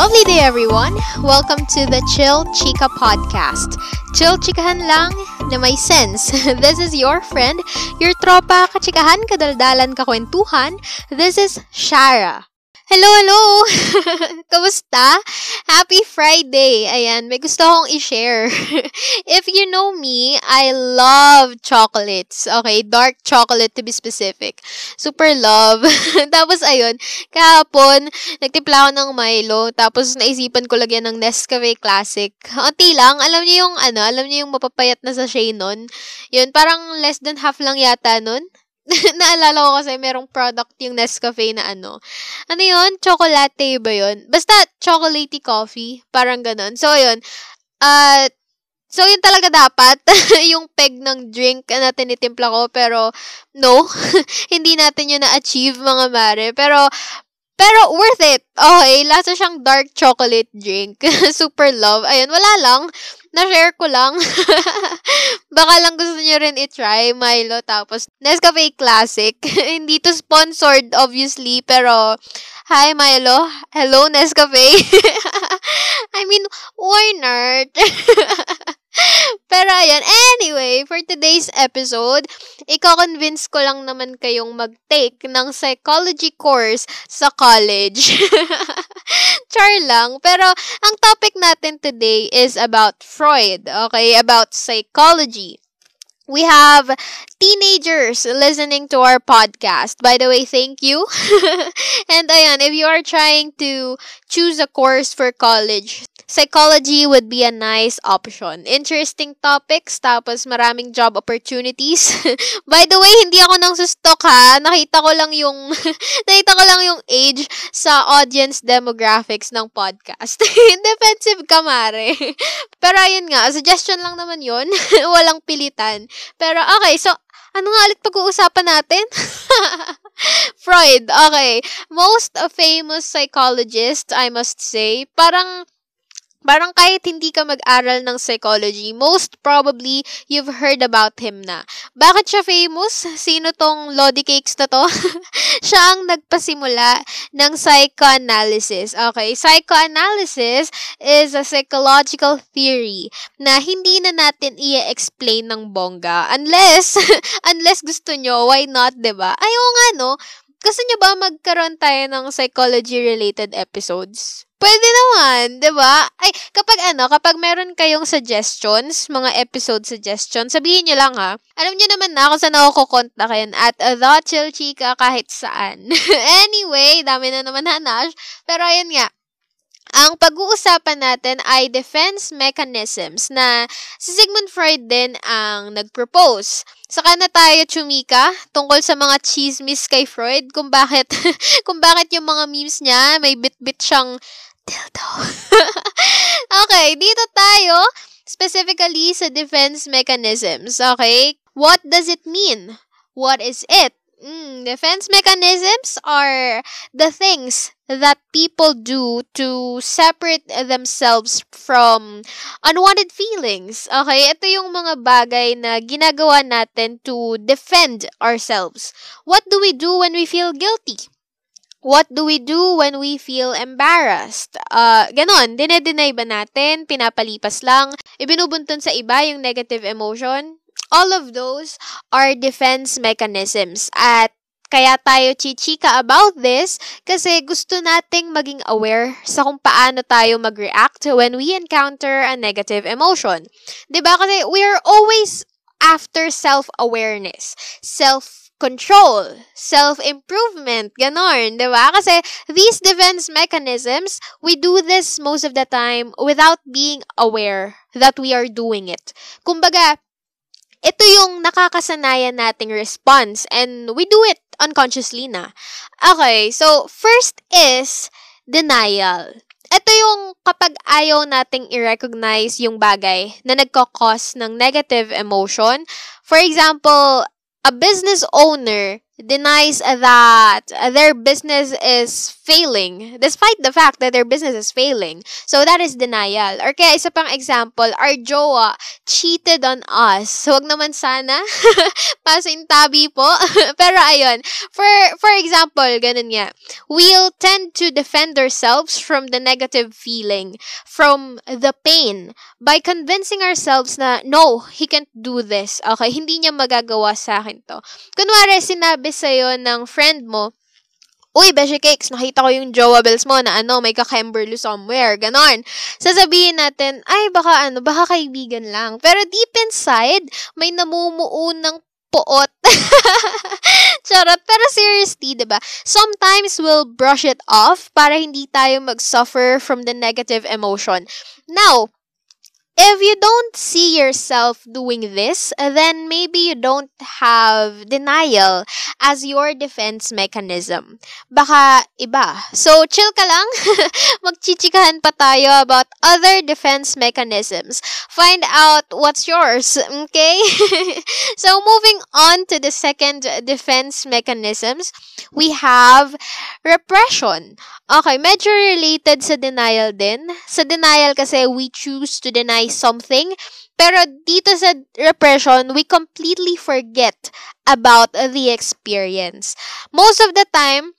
Lovely day everyone! Welcome to the Chill Chica podcast. Chill chikahan lang na may sense. This is your friend, your tropa, kachikahan, kadaldalan, kakwentuhan. This is Shara. Hello, hello! Kamusta? Happy Friday! Ayan, may gusto akong i-share. If you know me, I love chocolates. Okay, dark chocolate to be specific. Super love. tapos, ayun, kahapon, nagtimpla ako ng Milo, tapos naisipan ko lagyan ng Nescafe Classic. Unti lang, alam niyo yung, ano, alam niyo yung mapapayat na sa nun? Yun, parang less than half lang yata nun. naalala ko kasi merong product yung Nescafe na ano. Ano yun? Chocolate ba yun? Basta chocolatey coffee. Parang ganun. So, yun. Uh, so, yun talaga dapat. yung peg ng drink na tinitimpla ko. Pero, no. hindi natin yun na-achieve, mga mare. Pero, pero worth it. Okay, lasa siyang dark chocolate drink. Super love. Ayun, wala lang. Na-share ko lang. Baka lang gusto niyo rin i-try Milo tapos Nescafe Classic. Hindi to sponsored obviously, pero hi Milo. Hello Nescafe. I mean, why not? Pero ayan, anyway, for today's episode, iko-convince ko lang naman kayong mag-take ng psychology course sa college. Char lang. Pero ang topic natin today is about Freud, okay? About psychology. We have teenagers listening to our podcast. By the way, thank you. and ayan, if you are trying to choose a course for college, psychology would be a nice option. Interesting topics, tapos maraming job opportunities. By the way, hindi ako nang sustok ha. Nakita ko lang yung, nakita ko lang yung age sa audience demographics ng podcast. Defensive ka, mare. Pero ayun nga, suggestion lang naman yon Walang pilitan. Pero okay, so, ano nga ulit pag-uusapan natin? Freud, okay. Most famous psychologist, I must say. Parang, Parang kahit hindi ka mag-aral ng psychology, most probably you've heard about him na. Bakit siya famous? Sino tong Lodi Cakes na to? siya ang nagpasimula ng psychoanalysis. Okay, psychoanalysis is a psychological theory na hindi na natin i-explain ng bongga. Unless, unless gusto nyo, why not, ba diba? Ayaw nga, no? Gusto nyo ba magkaroon tayo ng psychology-related episodes? Pwede naman, 'di ba? Ay, kapag ano, kapag meron kayong suggestions, mga episode suggestions, sabihin niyo lang ha. Alam niyo naman na ako kukontakin at The Chill Chica kahit saan. anyway, dami na naman hanash. Pero ayun nga, ang pag-uusapan natin ay defense mechanisms na si Sigmund Freud din ang nag-propose. Saka na tayo chumika tungkol sa mga chismis kay Freud kung bakit kung bakit yung mga memes niya may bit-bit siyang dildo. okay, dito tayo specifically sa defense mechanisms. Okay? What does it mean? What is it? Mm, defense mechanisms are the things that people do to separate themselves from unwanted feelings. Okay, ito yung mga bagay na ginagawa natin to defend ourselves. What do we do when we feel guilty? What do we do when we feel embarrassed? Uh, ganon, dinedeny ba natin? Pinapalipas lang? Ibinubuntun sa iba yung negative emotion? All of those are defense mechanisms. At kaya tayo chichika about this kasi gusto nating maging aware sa kung paano tayo mag-react when we encounter a negative emotion. ba diba? Kasi we're always after self-awareness, self control, self-improvement, ganon, di ba? Kasi these defense mechanisms, we do this most of the time without being aware that we are doing it. Kumbaga, ito yung nakakasanayan nating response and we do it unconsciously na. Okay, so first is denial. Ito yung kapag ayaw nating i-recognize yung bagay na nagkakos ng negative emotion. For example, a business owner denies that their business is failing despite the fact that their business is failing. So that is denial. Or kaya isa pang example, our jowa cheated on us. So wag naman sana pasintabi po. Pero ayun, for for example, ganun nga. We'll tend to defend ourselves from the negative feeling, from the pain by convincing ourselves na no, he can't do this. Okay, hindi niya magagawa sa akin to. Kunwari sinabi sa ng friend mo, Uy, Beshi Cakes, nakita ko yung Jowa mo na ano, may ka-Kimberly somewhere. Ganon. Sasabihin natin, ay, baka ano, baka kaibigan lang. Pero deep inside, may namumuo ng poot. Charot. Pero seriously, ba diba? Sometimes we'll brush it off para hindi tayo mag-suffer from the negative emotion. Now, if you don't see yourself doing this, then maybe you don't have denial as your defense mechanism. Baka iba. So, chill ka lang. Magchichikahan pa tayo about other defense mechanisms. Find out what's yours, okay? so, moving on to the second defense mechanisms, we have repression. Okay, medyo related sa denial din. Sa denial kasi we choose to deny something. Pero dito sa repression, we completely forget about the experience. Most of the time,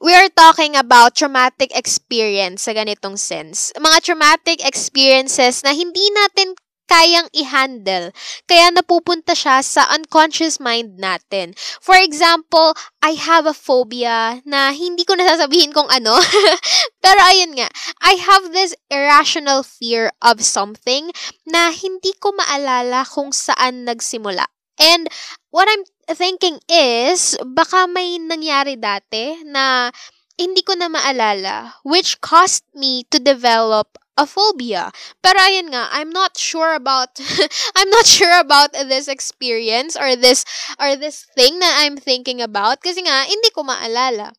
we are talking about traumatic experience sa ganitong sense. Mga traumatic experiences na hindi natin kayang i-handle. Kaya napupunta siya sa unconscious mind natin. For example, I have a phobia na hindi ko nasasabihin kung ano. Pero ayun nga, I have this irrational fear of something na hindi ko maalala kung saan nagsimula. And what I'm thinking is, baka may nangyari dati na hindi ko na maalala, which caused me to develop a phobia. Pero ayun nga, I'm not sure about I'm not sure about this experience or this or this thing that I'm thinking about kasi nga hindi ko maalala.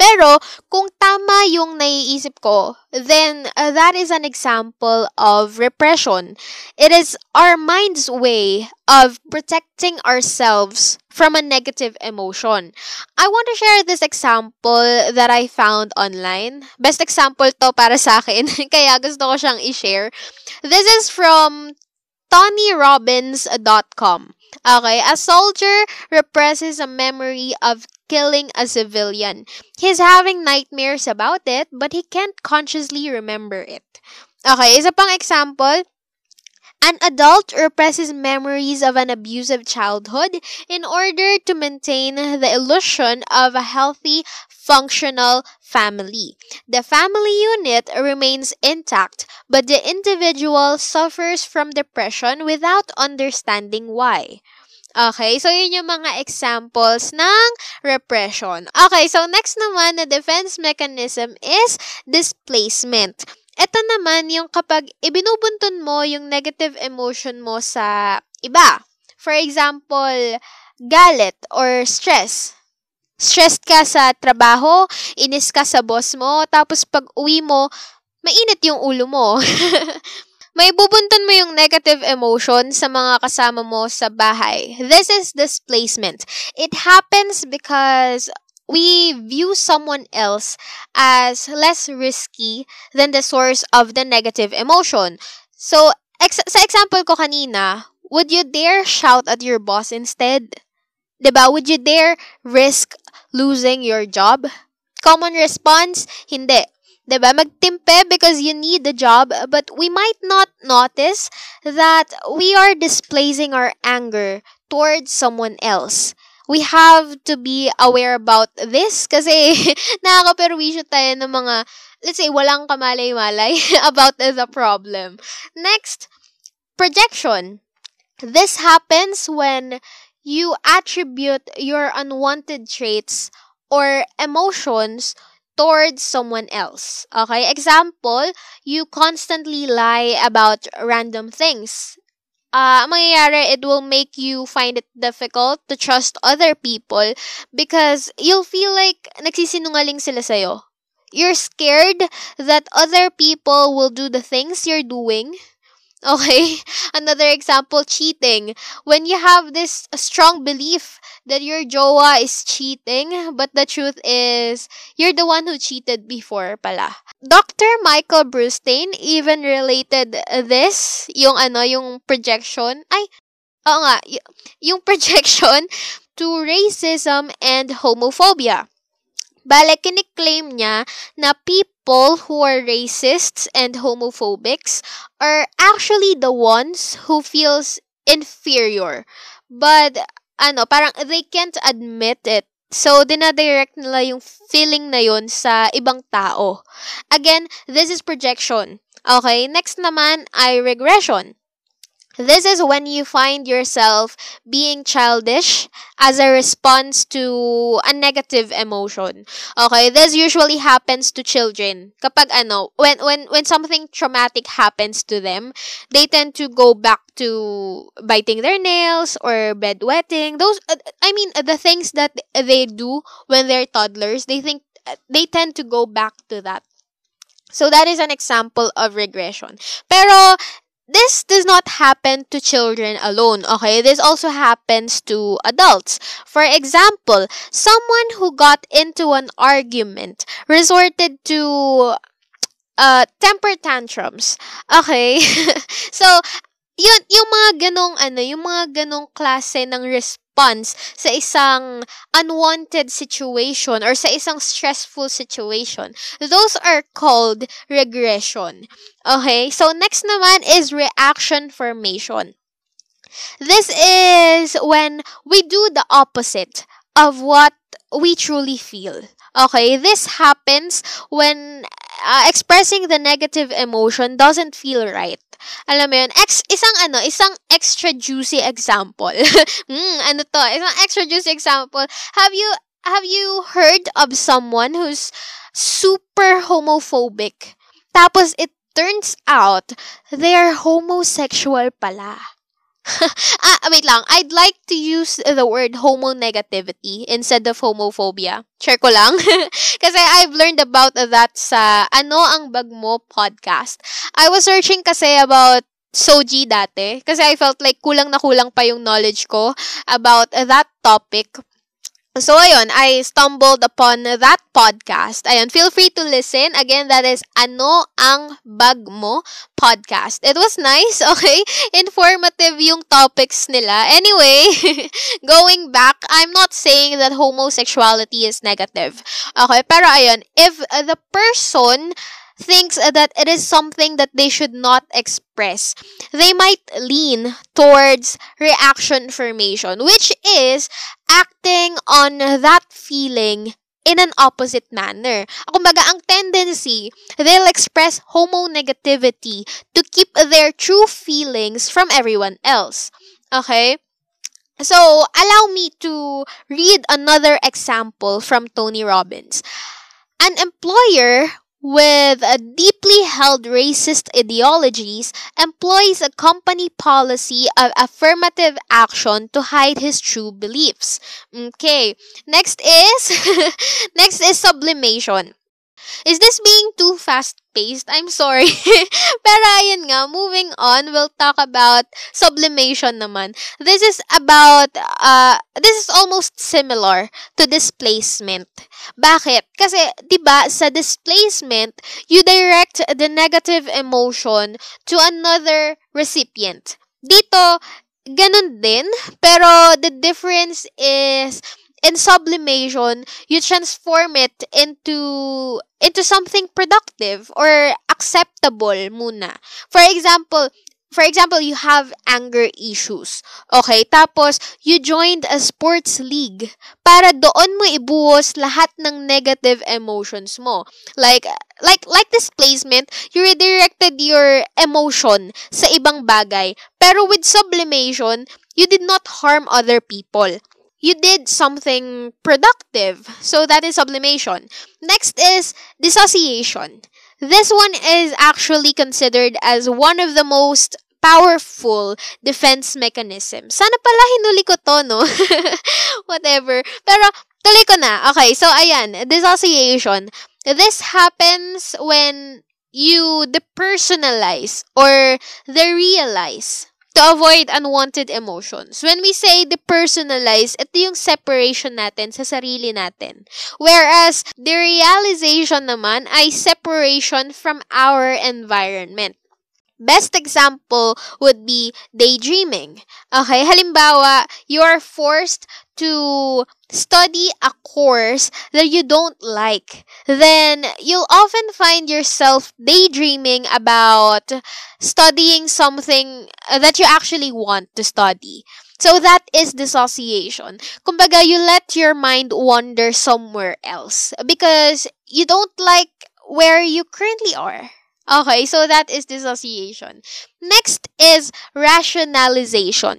Pero, kung tama yung naiisip ko, then uh, that is an example of repression. It is our mind's way of protecting ourselves from a negative emotion. I want to share this example that I found online. Best example to para sa akin, kaya gusto ko siyang i-share. This is from TonyRobbins.com. Okay, a soldier represses a memory of killing a civilian. He's having nightmares about it, but he can't consciously remember it. Okay, isa pang example. An adult represses memories of an abusive childhood in order to maintain the illusion of a healthy, functional family. The family unit remains intact, but the individual suffers from depression without understanding why. Okay, so yun yung mga examples ng repression. Okay, so next naman na defense mechanism is displacement. Ito naman yung kapag ibinubuntun mo yung negative emotion mo sa iba. For example, galit or stress. Stressed ka sa trabaho, inis ka sa boss mo, tapos pag uwi mo, mainit yung ulo mo. may bubuntun mo yung negative emotion sa mga kasama mo sa bahay. This is displacement. It happens because we view someone else as less risky than the source of the negative emotion. So, ex- sa example ko kanina, would you dare shout at your boss instead? Diba? Would you dare risk losing your job? Common response, hindi. 'di ba? Magtimpe because you need the job, but we might not notice that we are displacing our anger towards someone else. We have to be aware about this kasi nakakaperwisyo tayo ng mga, let's say, walang kamalay-malay about the problem. Next, projection. This happens when you attribute your unwanted traits or emotions towards someone else. Okay? Example, you constantly lie about random things. Uh, mangyayari, it will make you find it difficult to trust other people because you'll feel like nagsisinungaling sila sa'yo. You're scared that other people will do the things you're doing Okay? Another example, cheating. When you have this strong belief that your jowa is cheating, but the truth is, you're the one who cheated before pala. Dr. Michael Brustein even related this, yung ano, yung projection. Ay, oo nga, y- yung projection to racism and homophobia. Bale, kiniklaim niya na people who are racists and homophobics are actually the ones who feels inferior. But, ano, parang they can't admit it. So, dinadirect nila yung feeling na yun sa ibang tao. Again, this is projection. Okay, next naman ay regression. This is when you find yourself being childish as a response to a negative emotion. Okay, this usually happens to children. Kapag ano, when when when something traumatic happens to them, they tend to go back to biting their nails or bedwetting. Those uh, I mean the things that they do when they're toddlers, they think they tend to go back to that. So that is an example of regression. Pero this does not happen to children alone, okay? This also happens to adults. For example, someone who got into an argument resorted to uh, temper tantrums. Okay? so, yun, yung mga ganong, ano, yung mga ganong klase ng response sa isang unwanted situation or sa isang stressful situation, those are called regression. Okay? So, next naman is reaction formation. This is when we do the opposite of what we truly feel. Okay, this happens when uh, expressing the negative emotion doesn't feel right. Alam mo yun, ex, isang ano, isang extra juicy example. mm, ano to? Isang extra juicy example. Have you have you heard of someone who's super homophobic? Tapos it turns out they're homosexual pala. ah, wait lang. I'd like to use the word homonegativity instead of homophobia. Share ko lang. kasi I've learned about that sa Ano Ang Bag Mo podcast. I was searching kasi about Soji dati. Kasi I felt like kulang na kulang pa yung knowledge ko about that topic. So, ayun, I stumbled upon that podcast. Ayun, feel free to listen. Again, that is Ano Ang Bag Mo podcast. It was nice, okay? Informative yung topics nila. Anyway, going back, I'm not saying that homosexuality is negative. Okay, pero ayun, if the person thinks that it is something that they should not express, they might lean towards reaction formation, which is acting on that feeling in an opposite manner. Kumbaga, ang tendency, they'll express homonegativity to keep their true feelings from everyone else. Okay? So, allow me to read another example from Tony Robbins. An employer with deeply held racist ideologies employs a company policy of affirmative action to hide his true beliefs. Okay. Next is next is sublimation. Is this being too fast-paced? I'm sorry. Pero ayun nga, moving on, we'll talk about sublimation naman. This is about, uh, this is almost similar to displacement. Bakit? Kasi, di ba sa displacement, you direct the negative emotion to another recipient. Dito, ganun din, pero the difference is, in sublimation, you transform it into into something productive or acceptable muna. For example, for example, you have anger issues. Okay, tapos you joined a sports league para doon mo ibuhos lahat ng negative emotions mo. Like like like displacement, you redirected your emotion sa ibang bagay. Pero with sublimation, you did not harm other people you did something productive. So that is sublimation. Next is dissociation. This one is actually considered as one of the most powerful defense mechanisms. Sana pala hinuli ko to, no? Whatever. Pero, tuloy ko na. Okay, so ayan, dissociation. This happens when you depersonalize or realize to avoid unwanted emotions. When we say depersonalize, ito yung separation natin sa sarili natin. Whereas, the realization naman ay separation from our environment. Best example would be daydreaming. Okay, halimbawa, you are forced to study a course that you don't like. Then you'll often find yourself daydreaming about studying something that you actually want to study. So that is dissociation. Kumbaga, you let your mind wander somewhere else because you don't like where you currently are. Okay, so that is dissociation. Next is rationalization.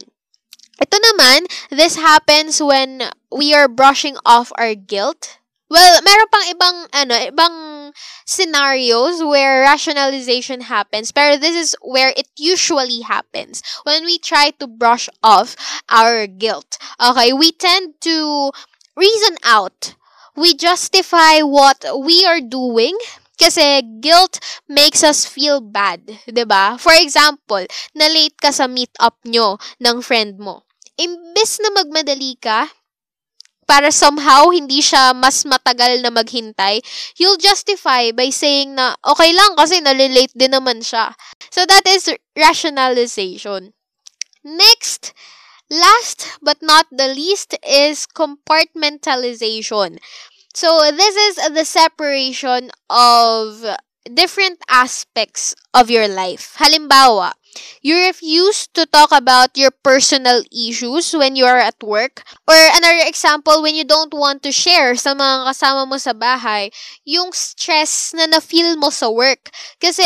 Ito naman, this happens when we are brushing off our guilt. Well, meron pang ibang ano, ibang scenarios where rationalization happens, pero this is where it usually happens when we try to brush off our guilt. Okay, we tend to reason out. We justify what we are doing kasi guilt makes us feel bad, 'di ba? For example, na late ka sa meet up nyo ng friend mo. Imbes na magmadali ka, para somehow hindi siya mas matagal na maghintay, you'll justify by saying na okay lang kasi nalilate din naman siya. So that is rationalization. Next, last but not the least is compartmentalization. So this is the separation of different aspects of your life. Halimbawa, you refuse to talk about your personal issues when you are at work. Or another example, when you don't want to share sa mga kasama mo sa bahay, yung stress na na-feel mo sa work. Kasi,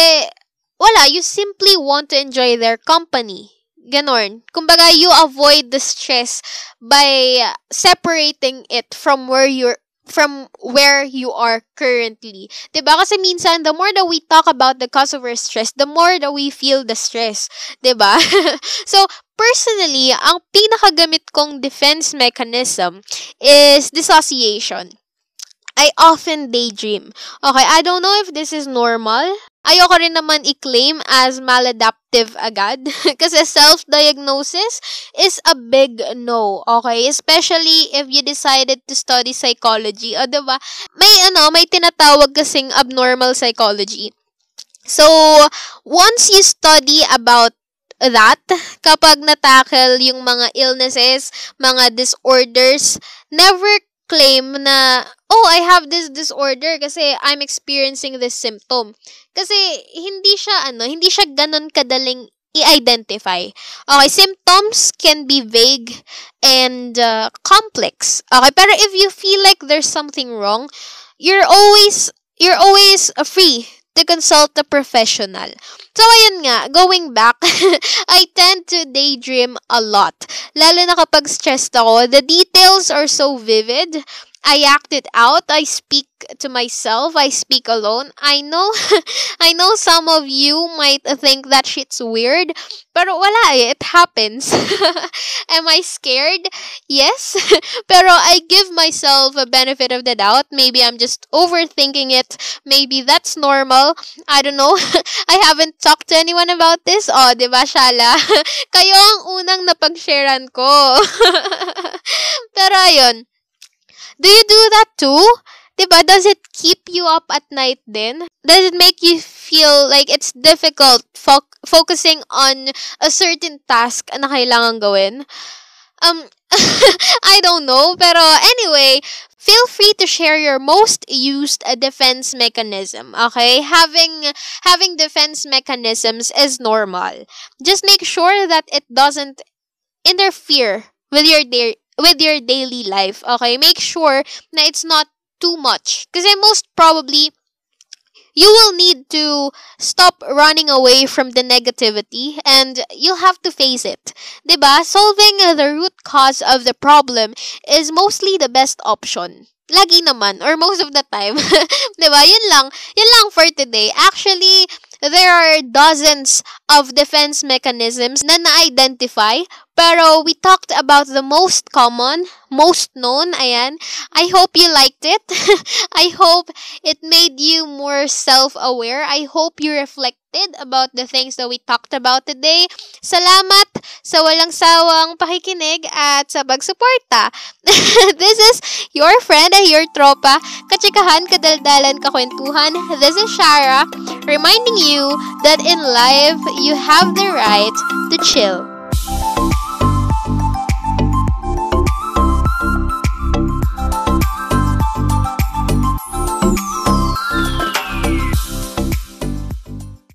wala, you simply want to enjoy their company. Ganon. Kumbaga, you avoid the stress by separating it from where you're from where you are currently. 'Di ba? Kasi minsan the more that we talk about the cause of our stress, the more that we feel the stress, 'di ba? so, personally, ang pinakagamit kong defense mechanism is dissociation. I often daydream. Okay, I don't know if this is normal. Ayoko rin naman i-claim as maladaptive agad. Kasi self-diagnosis is a big no. Okay? Especially if you decided to study psychology. O, diba? May, ano, may tinatawag kasing abnormal psychology. So, once you study about that, kapag natackle yung mga illnesses, mga disorders, never claim na, oh, I have this disorder kasi I'm experiencing this symptom. Kasi hindi siya, ano, hindi siya ganun kadaling i-identify. Okay, symptoms can be vague and uh, complex. Okay, pero if you feel like there's something wrong, you're always, you're always uh, free to consult a professional. So, ayun nga, going back, I tend to daydream a lot. Lalo na kapag stressed ako, the details are so vivid. I act it out. I speak to myself. I speak alone. I know, I know some of you might think that shit's weird, pero wala eh. It happens. Am I scared? Yes. pero I give myself a benefit of the doubt. Maybe I'm just overthinking it. Maybe that's normal. I don't know. I haven't talked to anyone about this. Oh, di ba, Shala? Kayo ang unang napag-sharean ko. pero ayun. Do you do that too? Diba? Does it keep you up at night then? Does it make you feel like it's difficult fo- focusing on a certain task na kailangan gawin? Um, I don't know. Pero anyway, feel free to share your most used uh, defense mechanism. Okay? Having having defense mechanisms is normal. Just make sure that it doesn't interfere with your day with your daily life. Okay? Make sure na it's not too much. Kasi most probably, you will need to stop running away from the negativity and you'll have to face it. Diba? Solving the root cause of the problem is mostly the best option. Lagi naman, or most of the time. diba? Yun lang. Yun lang for today. Actually, there are dozens of defense mechanisms na na-identify pero we talked about the most common, most known, ayan. I hope you liked it. I hope it made you more self-aware. I hope you reflected about the things that we talked about today. Salamat sa walang sawang pakikinig at sa pagsuporta. This is your friend, your tropa, katsikahan, kadaldalan, kakwentuhan. This is Shara, reminding you that in life, you have the right to chill.